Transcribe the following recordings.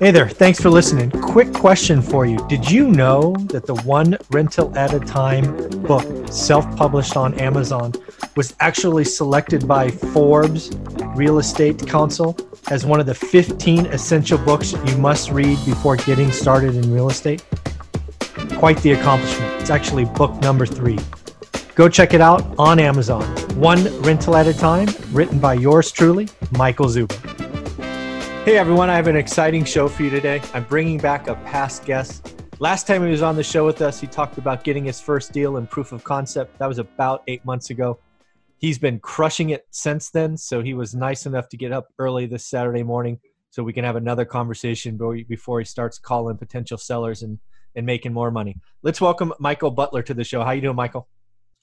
Hey there, thanks for listening. Quick question for you. Did you know that the One Rental at a Time book, self published on Amazon, was actually selected by Forbes Real Estate Council as one of the 15 essential books you must read before getting started in real estate? Quite the accomplishment. It's actually book number three. Go check it out on Amazon. One Rental at a Time, written by yours truly, Michael Zuber. Hey everyone, I have an exciting show for you today. I'm bringing back a past guest. Last time he was on the show with us, he talked about getting his first deal in proof of concept. That was about eight months ago. He's been crushing it since then, so he was nice enough to get up early this Saturday morning so we can have another conversation before he starts calling potential sellers and, and making more money. Let's welcome Michael Butler to the show. How you doing, Michael?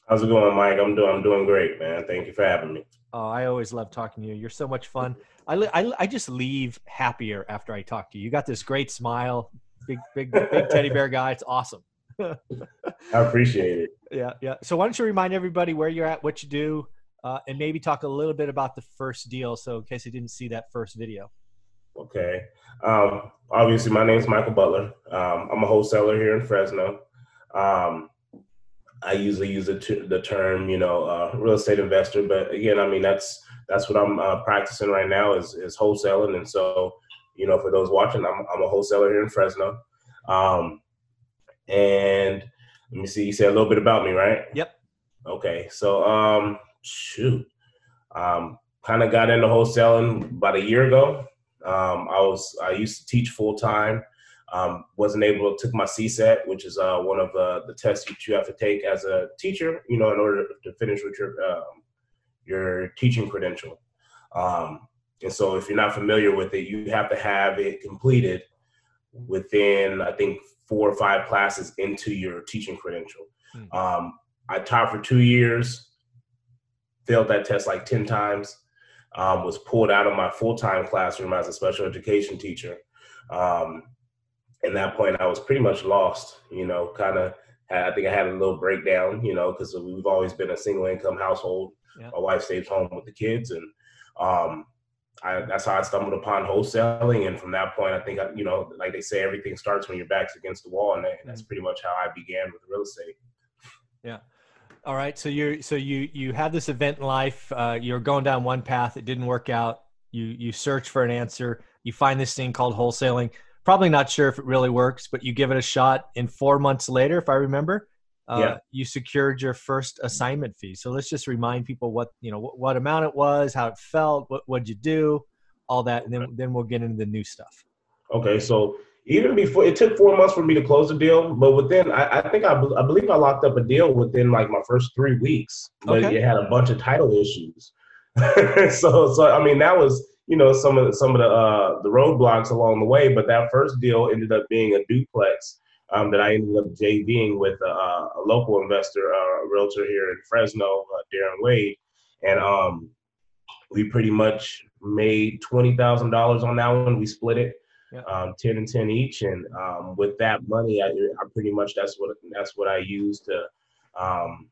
How's it going, Mike? I'm doing I'm doing great, man. Thank you for having me. Oh, I always love talking to you. You're so much fun. I, I, I just leave happier after I talk to you. You got this great smile, big, big, big teddy bear guy. It's awesome. I appreciate it. Yeah, yeah. So why don't you remind everybody where you're at, what you do, uh, and maybe talk a little bit about the first deal. So in case you didn't see that first video. Okay. Um, obviously, my name is Michael Butler. Um, I'm a wholesaler here in Fresno. Um, I usually use the, t- the term, you know, uh, real estate investor, but again, I mean that's that's what I'm uh, practicing right now is is wholesaling, and so you know, for those watching, I'm I'm a wholesaler here in Fresno, um, and let me see, you said a little bit about me, right? Yep. Okay, so um, shoot, um, kind of got into wholesaling about a year ago. Um, I was I used to teach full time. Um, wasn't able to took my CSET, which is uh, one of uh, the tests that you have to take as a teacher, you know, in order to finish with your um, your teaching credential. Um, and so, if you're not familiar with it, you have to have it completed within, I think, four or five classes into your teaching credential. Hmm. Um, I taught for two years, failed that test like ten times. Um, was pulled out of my full time classroom as a special education teacher. Um, at that point, I was pretty much lost. You know, kind of. I think I had a little breakdown. You know, because we've always been a single income household. Yeah. My wife stays home with the kids, and um, I, that's how I stumbled upon wholesaling. And from that point, I think I, you know, like they say, everything starts when your back's against the wall, and, that's mm-hmm. pretty much how I began with real estate. Yeah. All right. So you're so you you have this event in life. Uh, you're going down one path. It didn't work out. You you search for an answer. You find this thing called wholesaling probably not sure if it really works, but you give it a shot. And four months later, if I remember, uh, yeah. you secured your first assignment fee. So let's just remind people what you know what, what amount it was, how it felt, what what'd you do, all that, and then then we'll get into the new stuff. Okay, so even before it took four months for me to close the deal, but within I, I think I, I believe I locked up a deal within like my first three weeks, but okay. it had a bunch of title issues. so so I mean that was you know some of the, some of the uh, the roadblocks along the way. But that first deal ended up being a duplex um, that I ended up JVing with a, a local investor, uh, a realtor here in Fresno, uh, Darren Wade, and um, we pretty much made twenty thousand dollars on that one. We split it. Yeah. Um, 10 and 10 each and um, with that money I, I pretty much that's what that's what I use to um,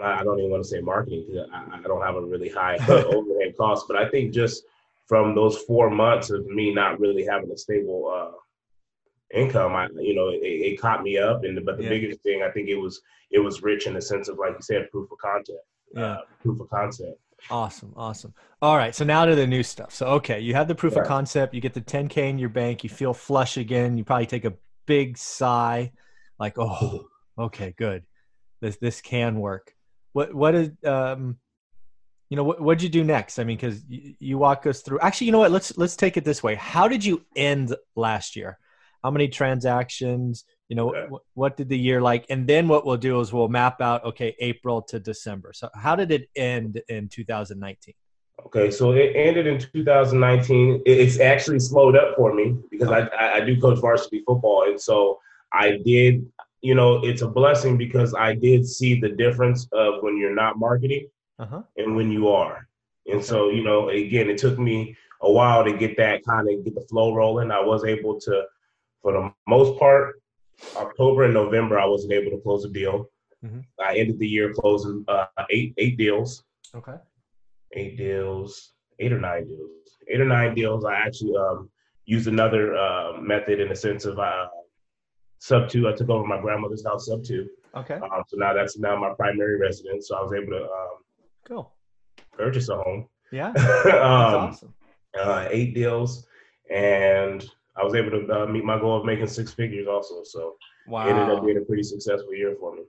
I don't even want to say marketing because I, I, don't have a really high overhead cost, but I think just from those four months of me not really having a stable uh, income, I you know it, it, caught me up. And but the yeah. biggest thing I think it was it was rich in the sense of like you said, proof of concept. Uh, yeah, uh, proof of concept. Awesome, awesome. All right, so now to the new stuff. So okay, you have the proof yeah. of concept. You get the 10k in your bank. You feel flush again. You probably take a big sigh, like oh, okay, good. This this can work what what is um you know what what'd you do next? I mean because you, you, walk us through actually you know what? Let's let's take it this way. How did you end last year? How many transactions? You know what, what did the year like? And then what we'll do is we'll map out okay april to december. So how did it end in 2019 okay so it ended in 2019 it's actually slowed up for me because I, I do coach varsity football. And so i did you know, it's a blessing because I did see the difference of when you're not marketing uh-huh. and when you are. And okay. so, you know, again, it took me a while to get that kind of get the flow rolling. I was able to, for the most part, October and November, I wasn't able to close a deal. Mm-hmm. I ended the year closing uh, eight eight deals. Okay. Eight deals, eight or nine deals. Eight or nine deals. I actually um, used another uh, method in the sense of uh, sub two. I took over my grandmother's house sub two. Okay. Um, so now that's now my primary residence. So I was able to um, cool purchase a home. Yeah. that's um, awesome. Uh, eight deals, and I was able to uh, meet my goal of making six figures also. So wow. it ended up being a pretty successful year for me.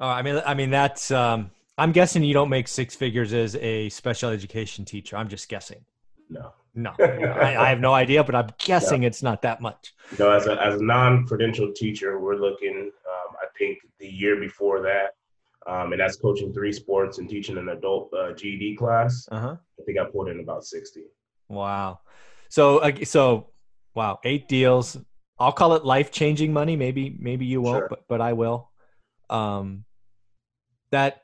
Oh, I mean, I mean that's. Um, I'm guessing you don't make six figures as a special education teacher. I'm just guessing. No. No, I, I, have no idea, but I'm guessing no. it's not that much. No, as a, as a non-credentialed teacher, we're looking. Um, I think the year before that, um, and that's coaching three sports and teaching an adult uh, GED class. Uh-huh. I think I pulled in about sixty. Wow. So, uh, so wow, eight deals. I'll call it life-changing money. Maybe, maybe you won't, sure. but but I will. Um, that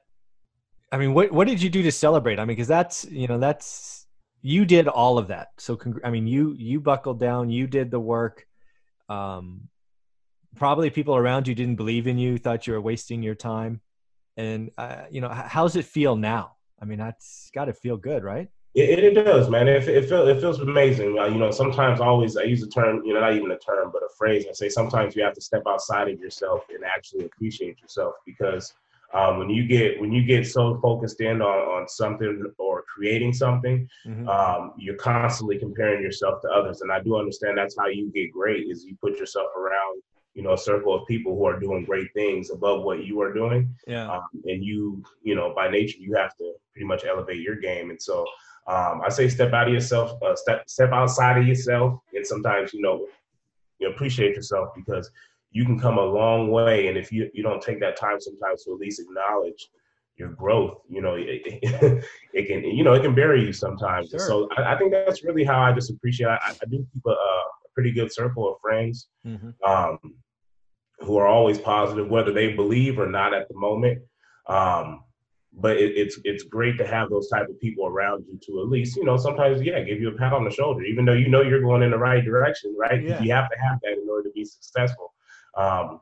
I mean, what what did you do to celebrate? I mean, because that's you know that's you did all of that. So congr- I mean, you you buckled down, you did the work. Um, probably people around you didn't believe in you, thought you were wasting your time. And uh, you know, how's it feel now? I mean, that's got to feel good, right? It, it, does, man. It, it feels it feels amazing. Uh, you know, sometimes always I use a term, you know, not even a term, but a phrase. I say sometimes you have to step outside of yourself and actually appreciate yourself because um, when you get when you get so focused in on, on something or creating something, mm-hmm. um, you're constantly comparing yourself to others. And I do understand that's how you get great is you put yourself around you know a circle of people who are doing great things above what you are doing. Yeah. Um, and you you know by nature you have to pretty much elevate your game. And so um, I say step out of yourself, uh, step step outside of yourself, and sometimes you know you appreciate yourself because you can come a long way. And if you, you don't take that time sometimes to at least acknowledge your growth, you know, it, it can, you know, it can bury you sometimes. Sure. So I, I, think that's really how I just appreciate, I, I do keep a, a, pretty good circle of friends mm-hmm. um, who are always positive, whether they believe or not at the moment. Um, but it, it's it's great to have those type of people around you to at least you know sometimes yeah give you a pat on the shoulder even though you know you're going in the right direction right yeah. you have to have that in order to be successful um,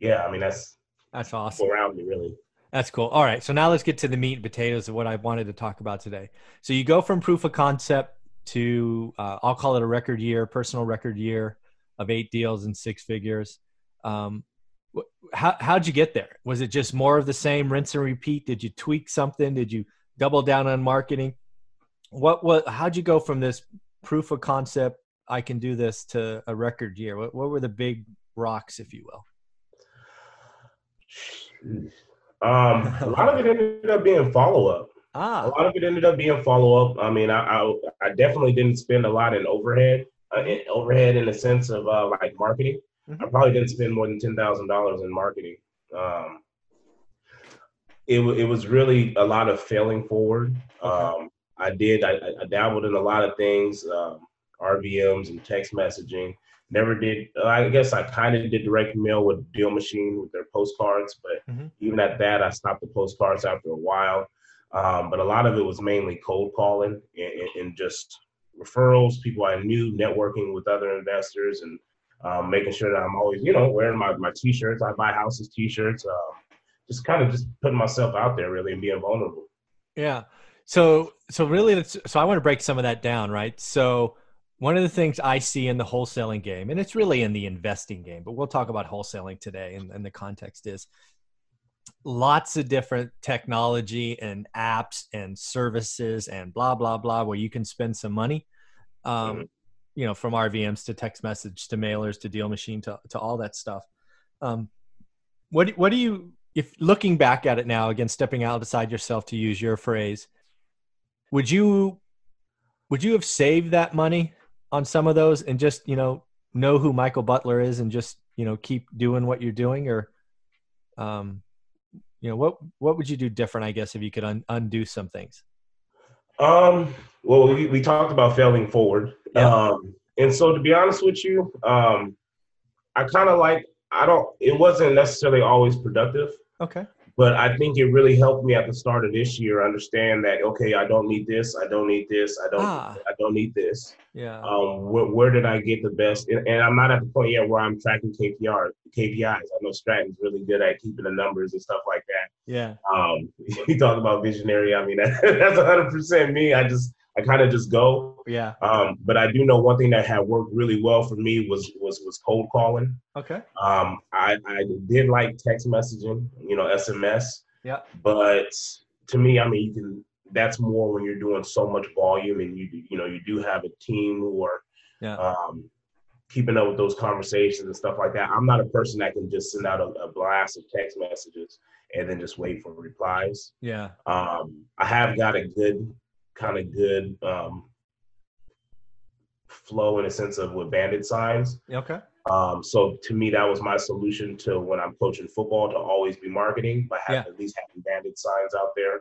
yeah, I mean that's that's awesome around me really. That's cool. All right, so now let's get to the meat and potatoes of what I wanted to talk about today. So you go from proof of concept to uh, I'll call it a record year, personal record year of eight deals and six figures. Um, how how'd you get there? Was it just more of the same, rinse and repeat? Did you tweak something? Did you double down on marketing? What what? How'd you go from this proof of concept? I can do this to a record year. What what were the big rocks, if you will? Um, a lot of it ended up being follow up. Ah. A lot of it ended up being follow up. I mean, I, I, I definitely didn't spend a lot in overhead. Uh, in overhead in the sense of uh, like marketing. Mm-hmm. I probably didn't spend more than ten thousand dollars in marketing. Um, it it was really a lot of failing forward. Okay. Um, I did. I, I, dabbled in a lot of things, um, RVMs and text messaging. Never did. I guess I kind of did direct mail with Deal Machine with their postcards, but mm-hmm. even at that, I stopped the postcards after a while. Um, but a lot of it was mainly cold calling and, and, just referrals, people I knew, networking with other investors, and um, making sure that I'm always, you know, wearing my, my t-shirts. I buy houses t-shirts. Uh, just kind of just putting myself out there really and being vulnerable. Yeah. So so really, so I want to break some of that down, right? So one of the things I see in the wholesaling game, and it's really in the investing game, but we'll talk about wholesaling today, and, and the context is lots of different technology and apps and services and blah blah blah where you can spend some money um, mm-hmm. you know from rvms to text message to mailers to deal machine to, to all that stuff um, what, what do you if looking back at it now again stepping outside yourself to use your phrase would you would you have saved that money on some of those and just you know know who Michael Butler is and just you know keep doing what you're doing or um you know what what would you do different I guess if you could un- undo some things? Um well we, we talked about failing forward. Yeah. um and so to be honest with you um I kind of like I don't it wasn't necessarily always productive. Okay but I think it really helped me at the start of this year understand that okay, I don't need this, I don't need this, I don't, ah. I don't need this. Yeah. Um, where, where did I get the best? And, and, I'm not at the point yet where I'm tracking KPR, KPIs. I know Stratton's really good at keeping the numbers and stuff like that. Yeah. Um, you talk about visionary. I mean, that, that's 100 percent me. I just I kind of just go. Yeah. Um, but I do know one thing that had worked really well for me was was was cold calling. Okay. Um, I I did like text messaging, you know, SMS. Yeah. But to me, I mean, you can. That's more when you're doing so much volume, and you you know you do have a team who are Yeah. um, keeping up with those conversations and stuff like that. I'm not a person that can just send out a, a blast of text messages and then just wait for replies. Yeah. Um, I have got a good kind of good um, flow in a sense of with bandit signs. Okay. Um, so to me, that was my solution to when I'm coaching football to always be marketing by having, at least having bandit signs out there.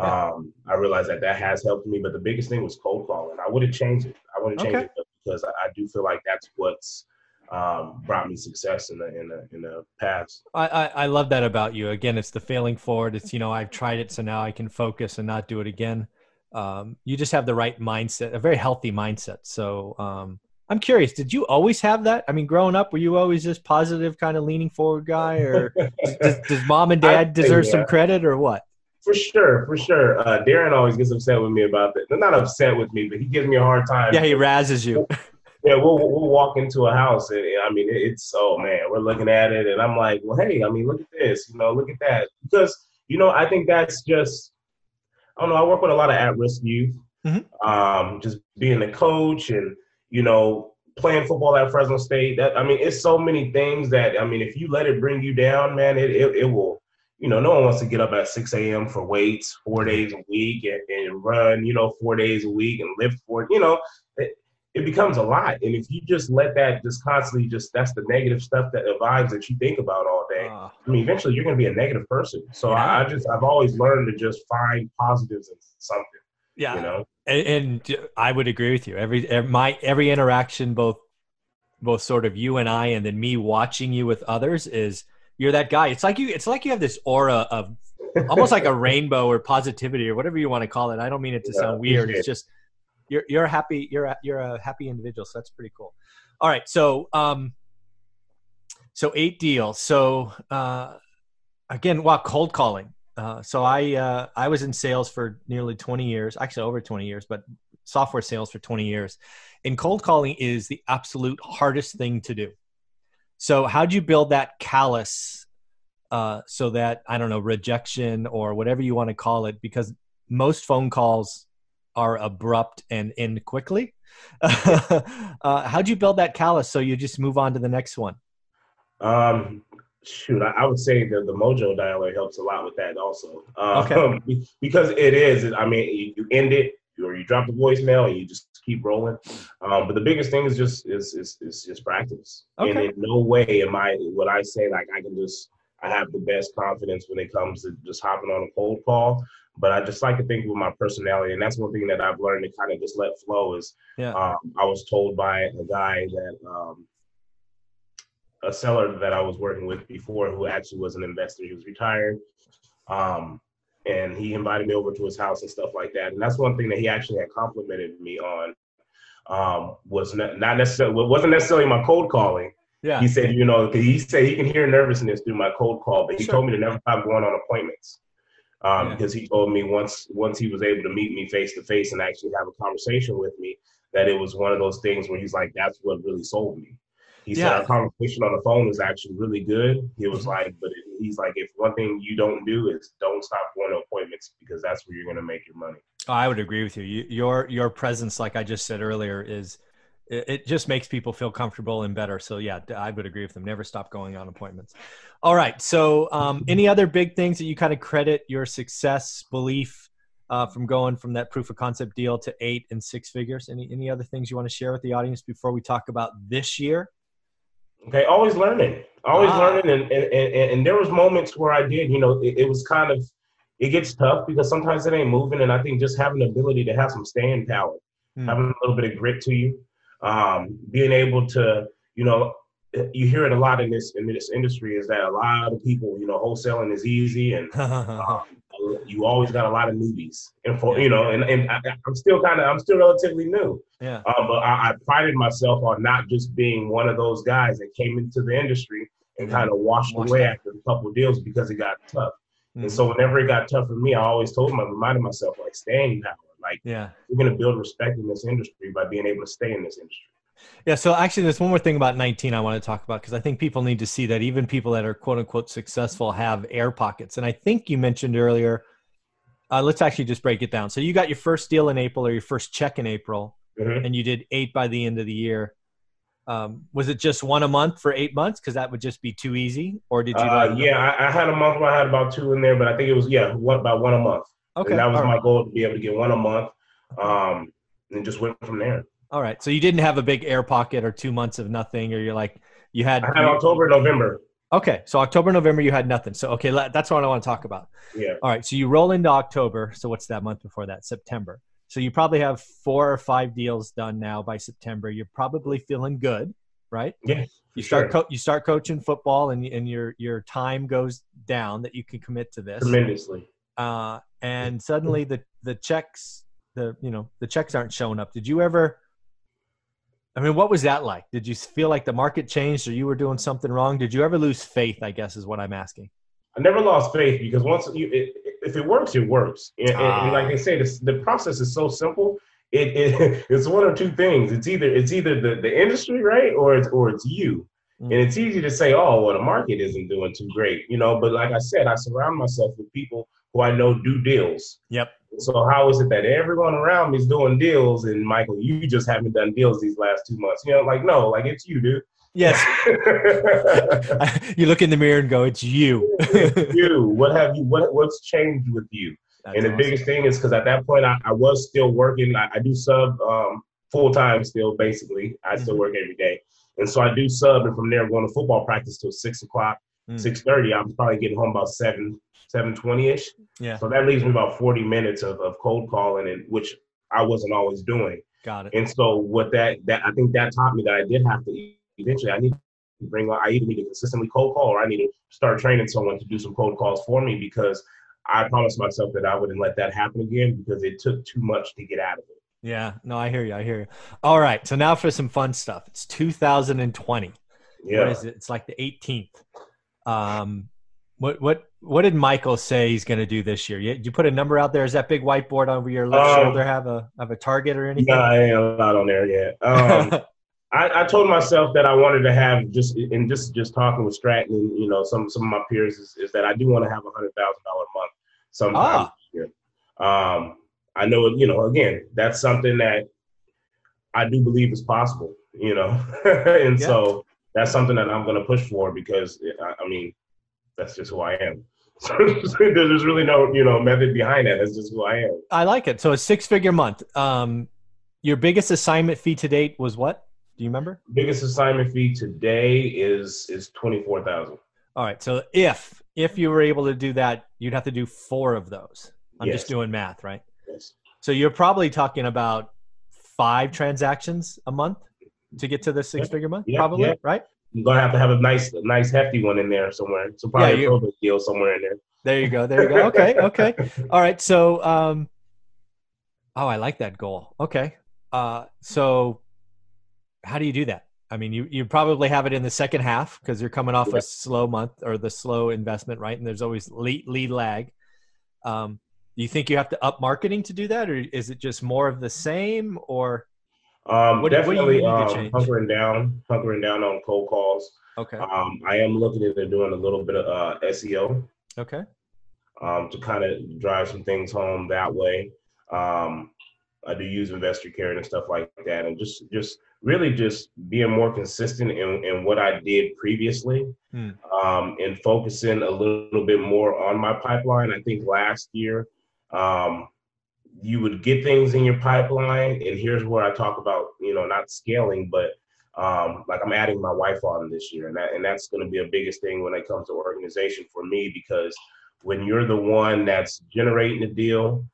Yeah. Um, I realized that that has helped me, but the biggest thing was cold calling. I wouldn't change it. I wouldn't change Okay. it because I, I do feel like that's what's um, brought me success in the in the in the past. I, I, I love that about you. Again, it's the failing forward. It's, you know, I've tried it, so now I can focus and not do it again. Um, you just have the right mindset, a very healthy mindset. So um, I'm curious, did you always have that? I mean, growing up, were you always this positive, kind of leaning forward guy, or does, does mom and dad I'd deserve yeah. some credit, or what? For sure, for sure. Uh, Darren always gets upset with me about that. Not upset with me, but he gives me a hard time. Yeah, he razzes you. Yeah, we'll we'll walk into a house and, and I mean it's oh man, we're looking at it and I'm like, well, hey, I mean, look at this, you know, look at that, because you know I think that's just I don't know. I work with a lot of at-risk youth, Mhm. um, just being a coach and you know playing football at Fresno State. That I mean, it's so many things that I mean, if you let it bring you down, man, it it, it will. You know, no one wants to get up at 6 a.m. for weights four days a week and, and run, you know, four days a week and lift for, you know, it, becomes a lot. And if you just let that just constantly just that's the negative stuff that the vibes that you think about all day. Uh, I mean, eventually you're going to be a negative person. So Yeah. I, I just I've always learned to just find positives in something. yeah, You know, and, and I would agree with you. Every, every my every interaction, both both sort of you and I, and then me watching you with others, is you're that guy. It's like you. It's like you have this aura of almost like a rainbow or positivity or whatever you want to call it. I don't mean it to Yeah, sound weird. It's just you're you're a happy. You're a, you're a happy individual. So that's pretty cool. All right. So um, so eight deals. So uh, again, wow, cold calling. Uh, so I uh, I was in sales for nearly 20 years, actually over 20 years, but software sales for 20 years. And cold calling is the absolute hardest thing to do. So how'd you build that callus uh, so that I don't know rejection or whatever you want to call it? Because most phone calls are abrupt and end quickly. uh, how'd you build that callus so you just move on to the next one? um, shoot, I, I would say that the Mojo dialer helps a lot with that also. Um, Okay. because it is. I mean, you, you end it or you drop the voicemail and you just keep rolling. Um, but the biggest thing is just is is, is just practice. Okay. And in no way am I would I say like I can just I have the best confidence when it comes to just hopping on a cold call. But I just like to think with my personality, and that's one thing that I've learned to kind of just let flow. Is Yeah. um, I was told by a guy that um, a seller that I was working with before, who actually was an investor, he was retired, um, and he invited me over to his house and stuff like that. And that's one thing that he actually had complimented me on. Um, was not, not necessarily wasn't necessarily my cold calling. Yeah. He said, you know, he said he can hear nervousness through my cold call, but he Sure. told me to never stop going on appointments. Um, Yeah. because he told me once once he was able to meet me face to face and actually have a conversation with me, that it was one of those things where he's like, that's what really sold me. He said Yeah. our conversation on the phone was actually really good. He was Mhm. like, but it, he's like, if one thing you don't do is don't stop going to appointments because that's where you're going to make your money. I would agree with you. you. Your your presence, like I just said earlier, is it, just makes people feel comfortable and better. So yeah, I would agree with them. Never stop going on appointments. All right. So um, any other big things that you kind of credit your success belief uh, from going from that proof of concept deal to eight and six figures? Any any other things you want to share with the audience before we talk about this year? Okay, always learning, always Ah. learning, and, and and and there was moments where I did, you know, it, it was kind of, it gets tough because sometimes it ain't moving, and I think just having the ability to have some staying power, Hmm. having a little bit of grit to you, um, being able to, you know, you hear it a lot in this in this industry is that a lot of people, you know, wholesaling is easy, and um, you always got a lot of newbies, and for you know, and and I, I'm still kind of I'm still relatively new. yeah. Um, but I, I prided myself on not just being one of those guys that came into the industry and kind of washed, Washed away out. after a couple of deals because it got tough. Mhm. And so whenever it got tough for me, I always told him, I reminded myself like staying power. Like, yeah, we're going to build respect in this industry by being able to stay in this industry. Yeah. So actually, there's one more thing about 19 I want to talk about because I think people need to see that even people that are quote unquote successful have air pockets. And I think you mentioned earlier. Uh, let's actually just break it down. So you got your first deal in April or your first check in April, Mhm. and you did eight by the end of the year. Um, was it just one a month for eight months? Because that would just be too easy. Or did you? Uh, yeah, I, I had a month where I had about two in there, but I think it was yeah, one about one a month. Okay. And that was all my right. goal to be able to get one a month, um, and just went from there. All right. So you didn't have a big air pocket or two months of nothing, or you're like you had. I had October, November. Okay. So October, November, you had nothing. So okay, that's what I want to talk about. Yeah, All right. So you roll into October. So what's that month before that? September. So you probably have four or five deals done now by September. You're probably feeling good, right? yeah. You start sure. co- you start coaching football, and and your your time goes down that you can commit to this. tremendously. Uh, and suddenly the the checks the you know the checks aren't showing up. Did you ever? I mean, what was that like? Did you feel like the market changed, or you were doing something wrong? Did you ever lose faith? I guess is what I'm asking. I never lost faith because once you, it, if it works, it works. And, and- and Ah. like they say, this, the process is so simple. It, it it's one of two things. It's either it's either the, the industry, right, or it's or it's you. Mm. And it's easy to say, oh, well, the market isn't doing too great, you know. But like I said, I surround myself with people who I know do deals. Yep. So how is it that everyone around me is doing deals, and Michael, you just haven't done deals these last two months? You know, like no, like it's you, dude. Yes. you look in the mirror and go, "It's you." you. What have you? What what's changed with you? That's and the awesome. biggest thing is because at that point I, I was still working. I, I do sub um, full time still, basically. I still Mhm. work every day, and so I do sub, and from there going to football practice till six o'clock, Mm. six thirty. I'm probably getting home about seven seven twenty ish. Yeah, So that leaves me about forty minutes of, of cold calling, and which I wasn't always doing. got it. And so what that that I think that taught me that I did have to eventually I need to bring on I either need to consistently cold call or I need to start training someone to do some cold calls for me because I promised myself that I wouldn't let that happen again because it took too much to get out of it. Yeah, no, I hear you. I hear you. All right, so now for some fun stuff. It's 2020. Yeah. is it? It's like the 18th. Um, what what what did Michael say he's going to do this year? You, you put a number out there. Is that big whiteboard over your left Um, shoulder have a have a target or anything? No, I ain't allowed on there yet. Um, I, I told myself that I wanted to have just and just just talking with Stratton and you know some some of my peers is, is that I do want to have a hundred thousand dollar a month sometime Ah. this year. Um, I know you know again that's something that I do believe is possible. You know, and Yeah. so that's something that I'm going to push for because I, I mean that's just who I am. So There's really no you know method behind that. That's just who I am. I like it. So a six figure month. Um, your biggest assignment fee to date was what? Do you remember? Biggest assignment fee today is is twenty four thousand. All right. So if if you were able to do that, you'd have to do four of those. I'm Yes. just doing math, right? Yes. So you're probably talking about five transactions a month to get to the six figure month, Yeah, probably, yeah. right? You're gonna have to have a nice, a nice hefty one in there somewhere. So probably Yeah, a you- probate deal somewhere in there. There you go. There you go. Okay. Okay. All right. So, um, oh, I like that goal. Okay. Uh, so how do you do that? I mean, you, you probably have it in the second half because you're coming off Yeah. a slow month or the slow investment, right? And there's always lead, lead lag. Um, do you think you have to up marketing to do that, or is it just more of the same? Or Um, What do- what do you definitely um, hunkering down, hunkering down on cold calls. okay, Um, I am looking into doing a little bit of uh, SEO okay, um, to kind of drive some things home that way. Um, I do use Investor Carrot and stuff like that, and just just really just being more consistent in, in what I did previously, Hmm. um, and focusing a little bit more on my pipeline. I think last year um, you would get things in your pipeline, and here's where I talk about you know not scaling, but um, like I'm adding my wife on this year, and that and that's going to be a biggest thing when it comes to organization for me because when you're the one that's generating the deal,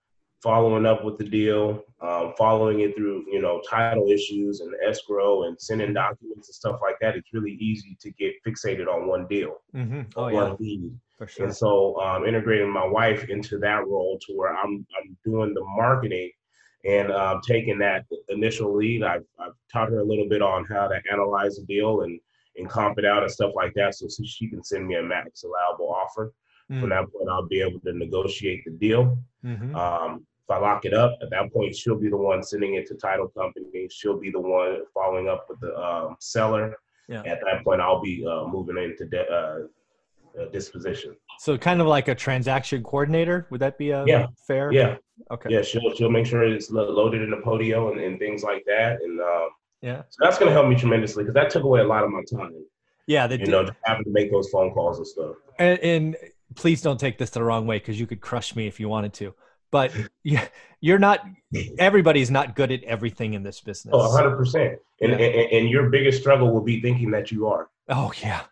following up with the deal, um, following it through, you know, title issues and escrow and sending documents and stuff like that, it's really easy to get fixated on one deal, mm-hmm. oh one yeah, lead. for sure. And so um, integrating my wife into that role to where I'm I'm doing the marketing and um, taking that initial lead. I've, I've taught her a little bit on how to analyze a deal and and comp it out and stuff like that, so she can send me a max allowable offer. From Mm, that point, I'll be able to negotiate the deal. mhm. Um, if I lock it up, at that point, she'll be the one sending it to title company. She'll be the one following up with the um, seller. Yeah. At that point, I'll be uh, moving into de- uh, disposition. So kind of like a transaction coordinator. Would that be a Yeah. fair? Yeah, Okay. yeah. She'll she'll make sure it's loaded in the Podio and, and things like that, and um, Yeah. so that's going to help me tremendously because that took away a lot of my time. Yeah. The, You know, just having to make those phone calls and stuff. and, and please don't take this the wrong way because you could crush me if you wanted to. But you're not. Everybody's not good at everything in this business. Oh, 100 percent. And, Yeah. and and your biggest struggle will be thinking that you are. Oh yeah,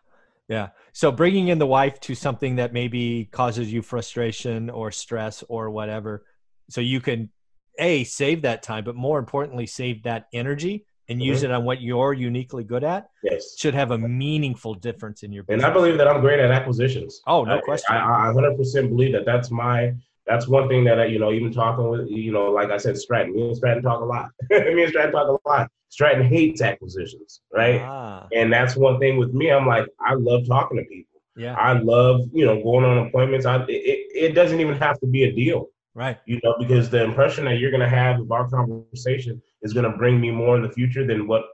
yeah. So bringing in the wife to something that maybe causes you frustration or stress or whatever, so you can a save that time, but more importantly, save that energy and use mm-hmm. it on what you're uniquely good at. Yes. Should have a meaningful difference in your And business. I believe that I'm great at acquisitions. Oh, no I- question. I, I 100% believe that that's my that's one thing that I, you know even talking with you know like I said Stratton me and Stratton talk a lot me and Stratton talk a lot Stratton hates acquisitions right Ah, and that's one thing with me I'm like I love talking to people yeah. I love you know going on appointments I it, it doesn't even have to be a deal Right. you know because the impression that you're going to have of our conversation is going to bring me more in the future than what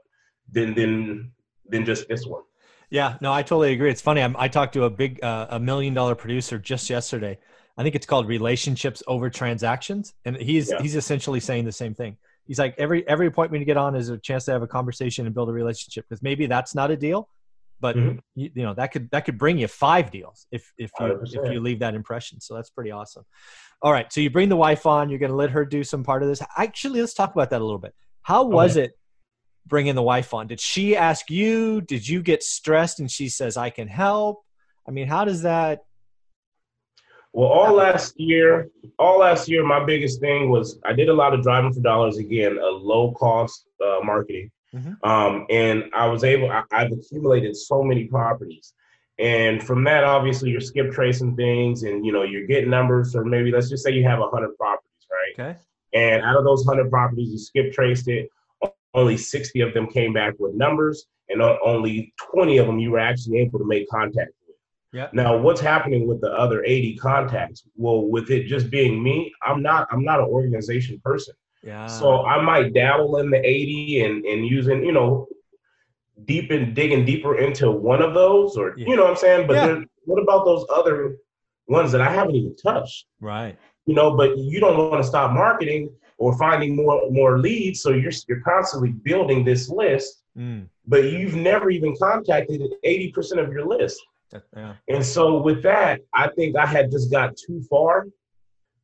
than than than just this one Yeah, no, I totally agree. It's funny. I'm, I talked to a big, uh, a million dollar producer just yesterday. I think it's called relationships over transactions, and he's Yeah. he's essentially saying the same thing. He's like every every appointment you get on is a chance to have a conversation and build a relationship because maybe that's not a deal, but Mhm. you, you know that could that could bring you five deals if if you if 100%. you leave that impression. So that's pretty awesome. All right, so you bring the wife on. You're going to let her do some part of this. Actually, let's talk about that a little bit. How was it bringing the wife on? Did she ask you? Did you get stressed and she says, I can help? I mean, how does that? Well, all last year, all last year, my biggest thing was I did a lot of driving for dollars again, a low cost uh, marketing, Mhm. um, and I was able. I, I've accumulated so many properties, and from that, obviously, you're skip tracing things, and you know you're getting numbers, or maybe let's just say you have hundred properties, right? Okay. And out of those hundred properties, you skip traced it. Only sixty of them came back with numbers, and only twenty of them you were actually able to make contact with. Yeah. Now, what's happening with the other 80 contacts? Well, with it just being me, I'm not I'm not an organization person. Yeah. So I might dabble in the 80 and and using, you know, deep and digging deeper into one of those or Yeah. you know what I'm saying? But Yeah. then what about those other ones that I haven't even touched? right. You know, but you don't want to stop marketing or finding more more leads, so you're you're constantly building this list, Mm, but you've never even contacted 80% of your list. Yeah. And so with that, I think I had just got too far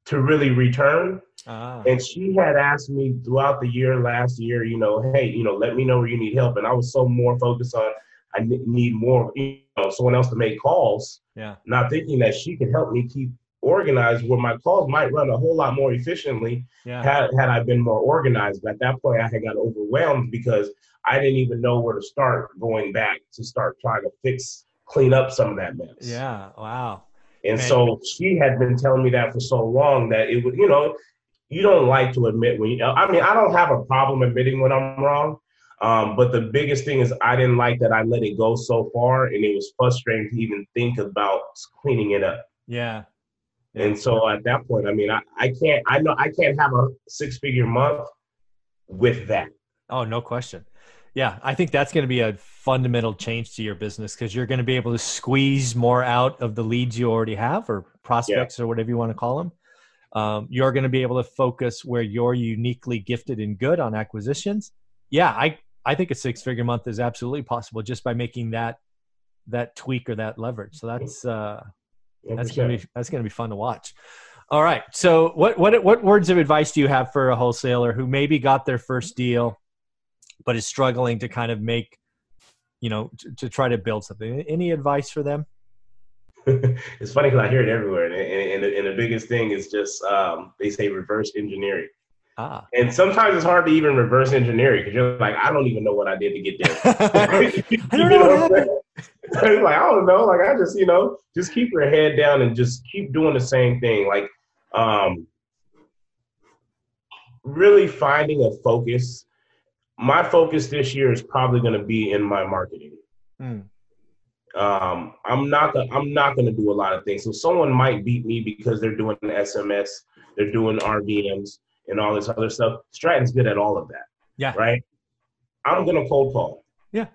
to really return. Ah, And she had asked me throughout the year, last year, you know, hey, you know, let me know where you need help. And I was so more focused on I need more, you know, someone else to make calls, yeah. not thinking that she could help me keep organized where my calls might run a whole lot more efficiently Yeah. had, had I been more organized. But at that point, I had got overwhelmed because I didn't even know where to start going back to start trying to fix, clean up some of that mess. Yeah. Wow. And Man. so she had been telling me that for so long that it would, you know, you don't like to admit when you, I mean, I don't have a problem admitting when I'm wrong. Um, but the biggest thing is I didn't like that I let it go so far and it was frustrating to even think about cleaning it up. Yeah. Yeah. And so at that point, I mean, I, I can't, I know I can't have a six figure month with that. Oh, no question. Yeah, I think that's going to be a fundamental change to your business because you're going to be able to squeeze more out of the leads you already have or prospects or whatever you want to call them. Um, you're going to be able to focus where you're uniquely gifted and good on acquisitions. Yeah, I I think a six figure month is absolutely possible just by making that that tweak or that leverage. So that's uh, that's gonna be that's gonna be fun to watch. All right. So what what what words of advice do you have for a wholesaler who maybe got their first deal, but is struggling to kind of make, you know, to, to try to build something? Any advice for them? it's funny because I hear it everywhere, and, and, and, the, and the biggest thing is just um, they say reverse engineering. Ah. And sometimes it's hard to even reverse engineer because you're like, I don't even know what I did to get there. I don't know what happened. Like, I don't know. Like, I just, you know, just keep your head down and just keep doing the same thing. Like, um, really finding a focus. My focus this year is probably going to be in my marketing. Mm, Um, I'm not gonna I'm not gonna do a lot of things. So someone might beat me because they're doing SMS They're doing RVMs and all this other stuff. Stratton's good at all of that. Yeah. Right. I'm gonna cold call. Yeah.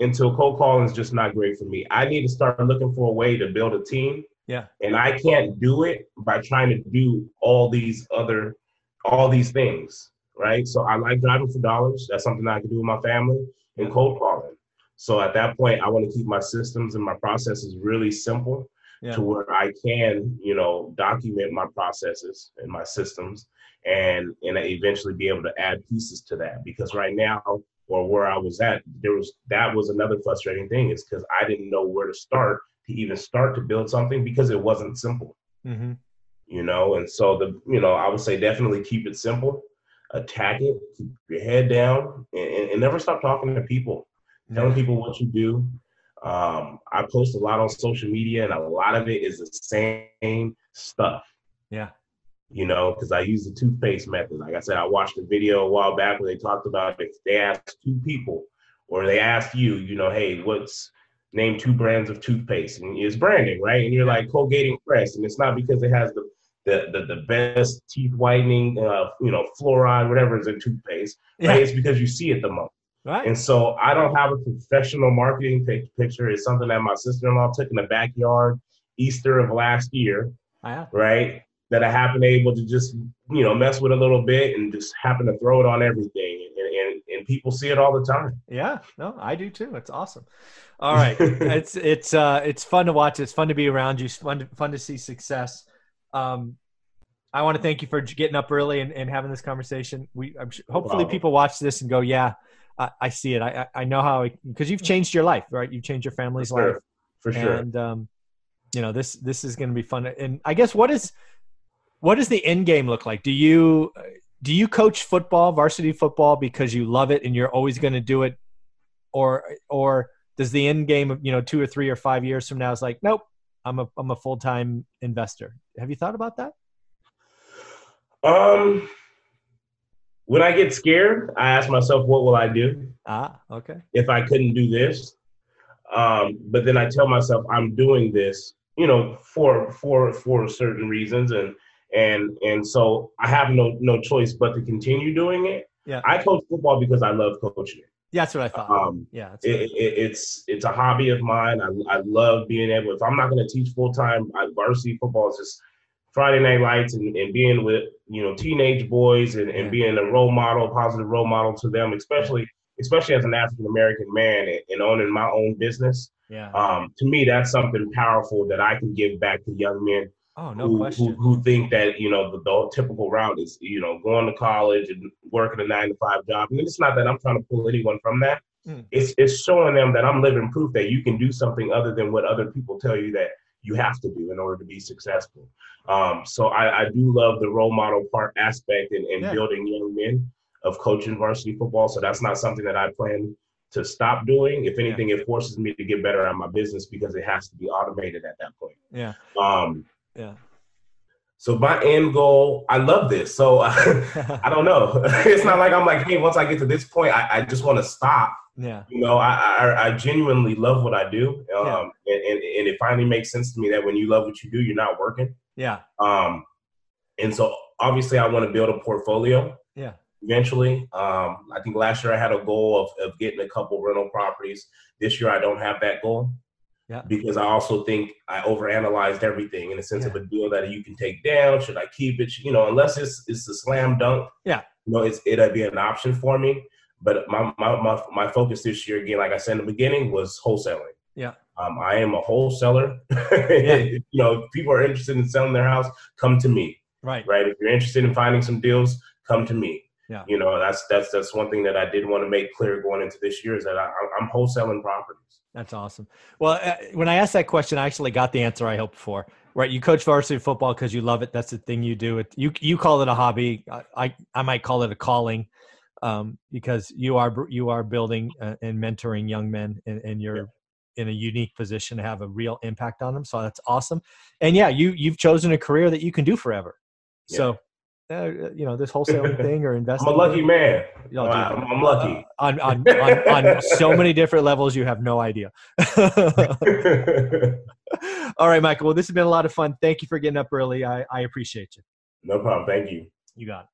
Until cold calling is just not great for me. I need to start looking for a way to build a team. Yeah. And I can't do it by trying to do all these other, all these things. Right. So I like driving for dollars. That's something I can do with my family and cold calling. So at that point, I want to keep my systems and my processes really simple Yeah. to where I can, you know, document my processes and my systems and and eventually be able to add pieces to that. Because right now, or where I was at, there was that was another frustrating thing is because I didn't know where to start to even start to build something because it wasn't simple, Mm-hmm. you know. And so the you know I would say definitely keep it simple, attack it, keep your head down, and, and, never stop talking to people telling people what you do. Um, I post a lot on social media, and a lot of it is the same stuff. Yeah. You know, because I use the toothpaste method. Like I said, I watched a video a while back where they talked about if they asked two people, or they asked you, you know, hey, what's name two brands of toothpaste, and it's branding, right? And you're like Colgate and Crest, and it's not because it has the the, the, the best teeth whitening, uh, you know, fluoride, whatever is in toothpaste, right? Yeah. It's because you see it the most. Right. And so I don't have a professional marketing pic- picture. It's something that my sister-in-law took in the backyard Easter of last year, Yeah. right? That I happened able to just, you know, mess with a little bit and just happen to throw it on everything. And, and, and people see it all the time. Yeah, no, I do too. It's awesome. All right, it's it's uh it's fun to watch. It's fun to be around you. It's fun to, fun to see success. Um, I want to thank you for getting up early and, and having this conversation. We I'm sure, hopefully problem. people watch this and go, yeah, I, I see it. I I know how because you've changed your life, right? You've changed your family's For sure. life, For sure. and um, you know this this is going to be fun. And I guess what is what does the end game look like? Do you do you coach football, varsity football, because you love it and you're always going to do it, or or does the end game, of you know, two or three or five years from now is like, nope, I'm a I'm a full time investor. Have you thought about that? Um, when I get scared, I ask myself, what will I do? Ah, okay, if I couldn't do this. Um, but then I tell myself I'm doing this, you know, for for for certain reasons, and and and so I have no no choice but to continue doing it. Yeah. I coach football because I love coaching it. Yeah, that's what I thought. Um, yeah, it, it, it's it's a hobby of mine. I, I love being able. If I'm not going to teach full time, varsity football is just Friday night lights and, and being with you know teenage boys and, and Yeah. being a role model, positive role model to them, especially especially as an African American man and, and owning my own business. yeah. Um, to me, that's something powerful that I can give back to young men oh, no who, question. who who think that you know the, the typical route is you know going to college and working a nine to five job. And it's not that I'm trying to pull anyone from that. Mm. It's it's showing them that I'm living proof that you can do something other than what other people tell you that you have to do in order to be successful. Um, so I, I do love the role model part aspect and, and Yeah. building young men of coaching varsity football. So that's not something that I plan to stop doing. If anything, it forces me to get better at my business because it has to be automated at that point. Yeah, Um, yeah. so my end goal, I love this. So I don't know. it's not like I'm like, hey, once I get to this point, I, I just want to stop. yeah, You know, I, I I genuinely love what I do, um, Yeah. and, and and it finally makes sense to me that when you love what you do, you're not working. yeah, Um, and so obviously, I want to build a portfolio yeah. eventually. Um, I think last year I had a goal of, of getting a couple rental properties. This year I don't have that goal. Yeah. Because I also think I overanalyzed everything in the sense of a deal that you can take down. Should I keep it? You know, unless it's it's a slam dunk. Yeah. You know, it's it'll be an option for me. But my my my, my focus this year again, like I said in the beginning, was wholesaling. Yeah. Um, I am a wholesaler. you know, if people are interested in selling their house, come to me Right. right? If you're interested in finding some deals, come to me. Yeah. You know, that's that's that's one thing that I did want to make clear going into this year is that I, I'm wholesaling properties. That's awesome. Well, uh, when I asked that question, I actually got the answer I hoped for. Right, you coach varsity football because you love it. That's the thing you do. It you you call it a hobby. I I, I might call it a calling, um, because you are you are building uh, and mentoring young men, and, and you're in a unique position to have a real impact on them. So that's awesome. And yeah, you you've chosen a career that you can do forever. So, uh, you know, this wholesaling thing or investing. I'm a lucky man. Dude. I'm, I'm lucky. on, on, on, on so many different levels you have no idea all right michael well this has been a lot of fun thank you for getting up early i, I appreciate you No problem. Thank you. You got it.